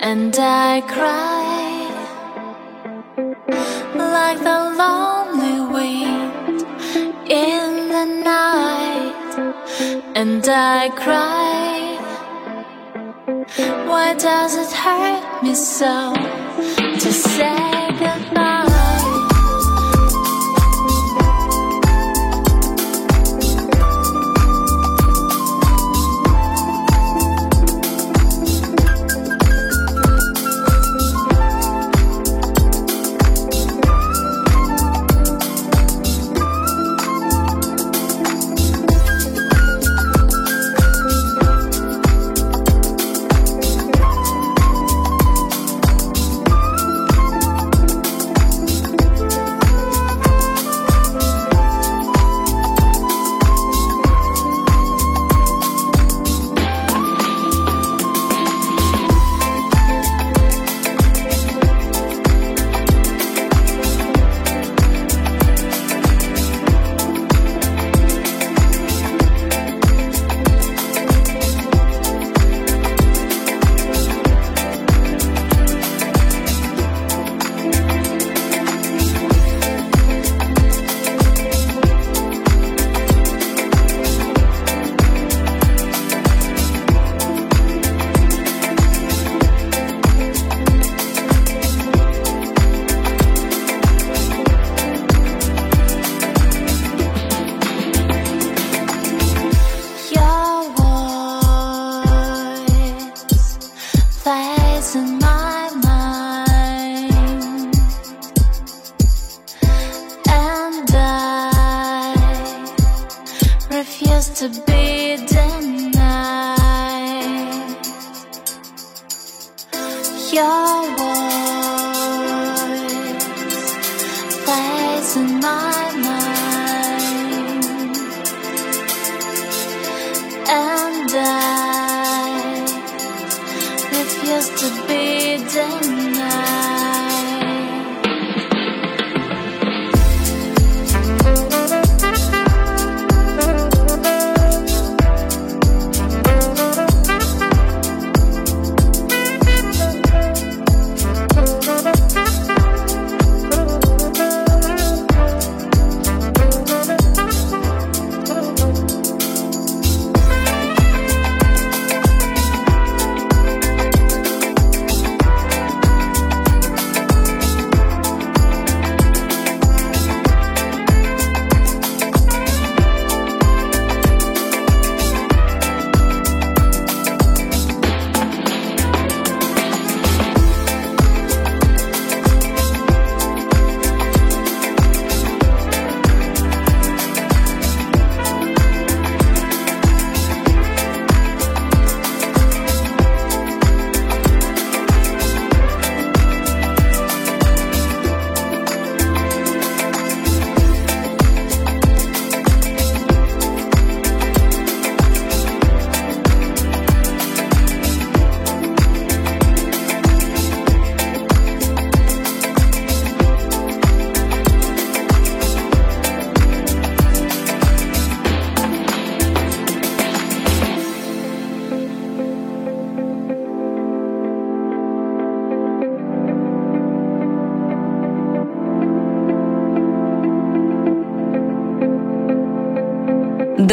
And I cry like the lonely wind in the night. And I cry. Why does it hurt me so to say Your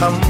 come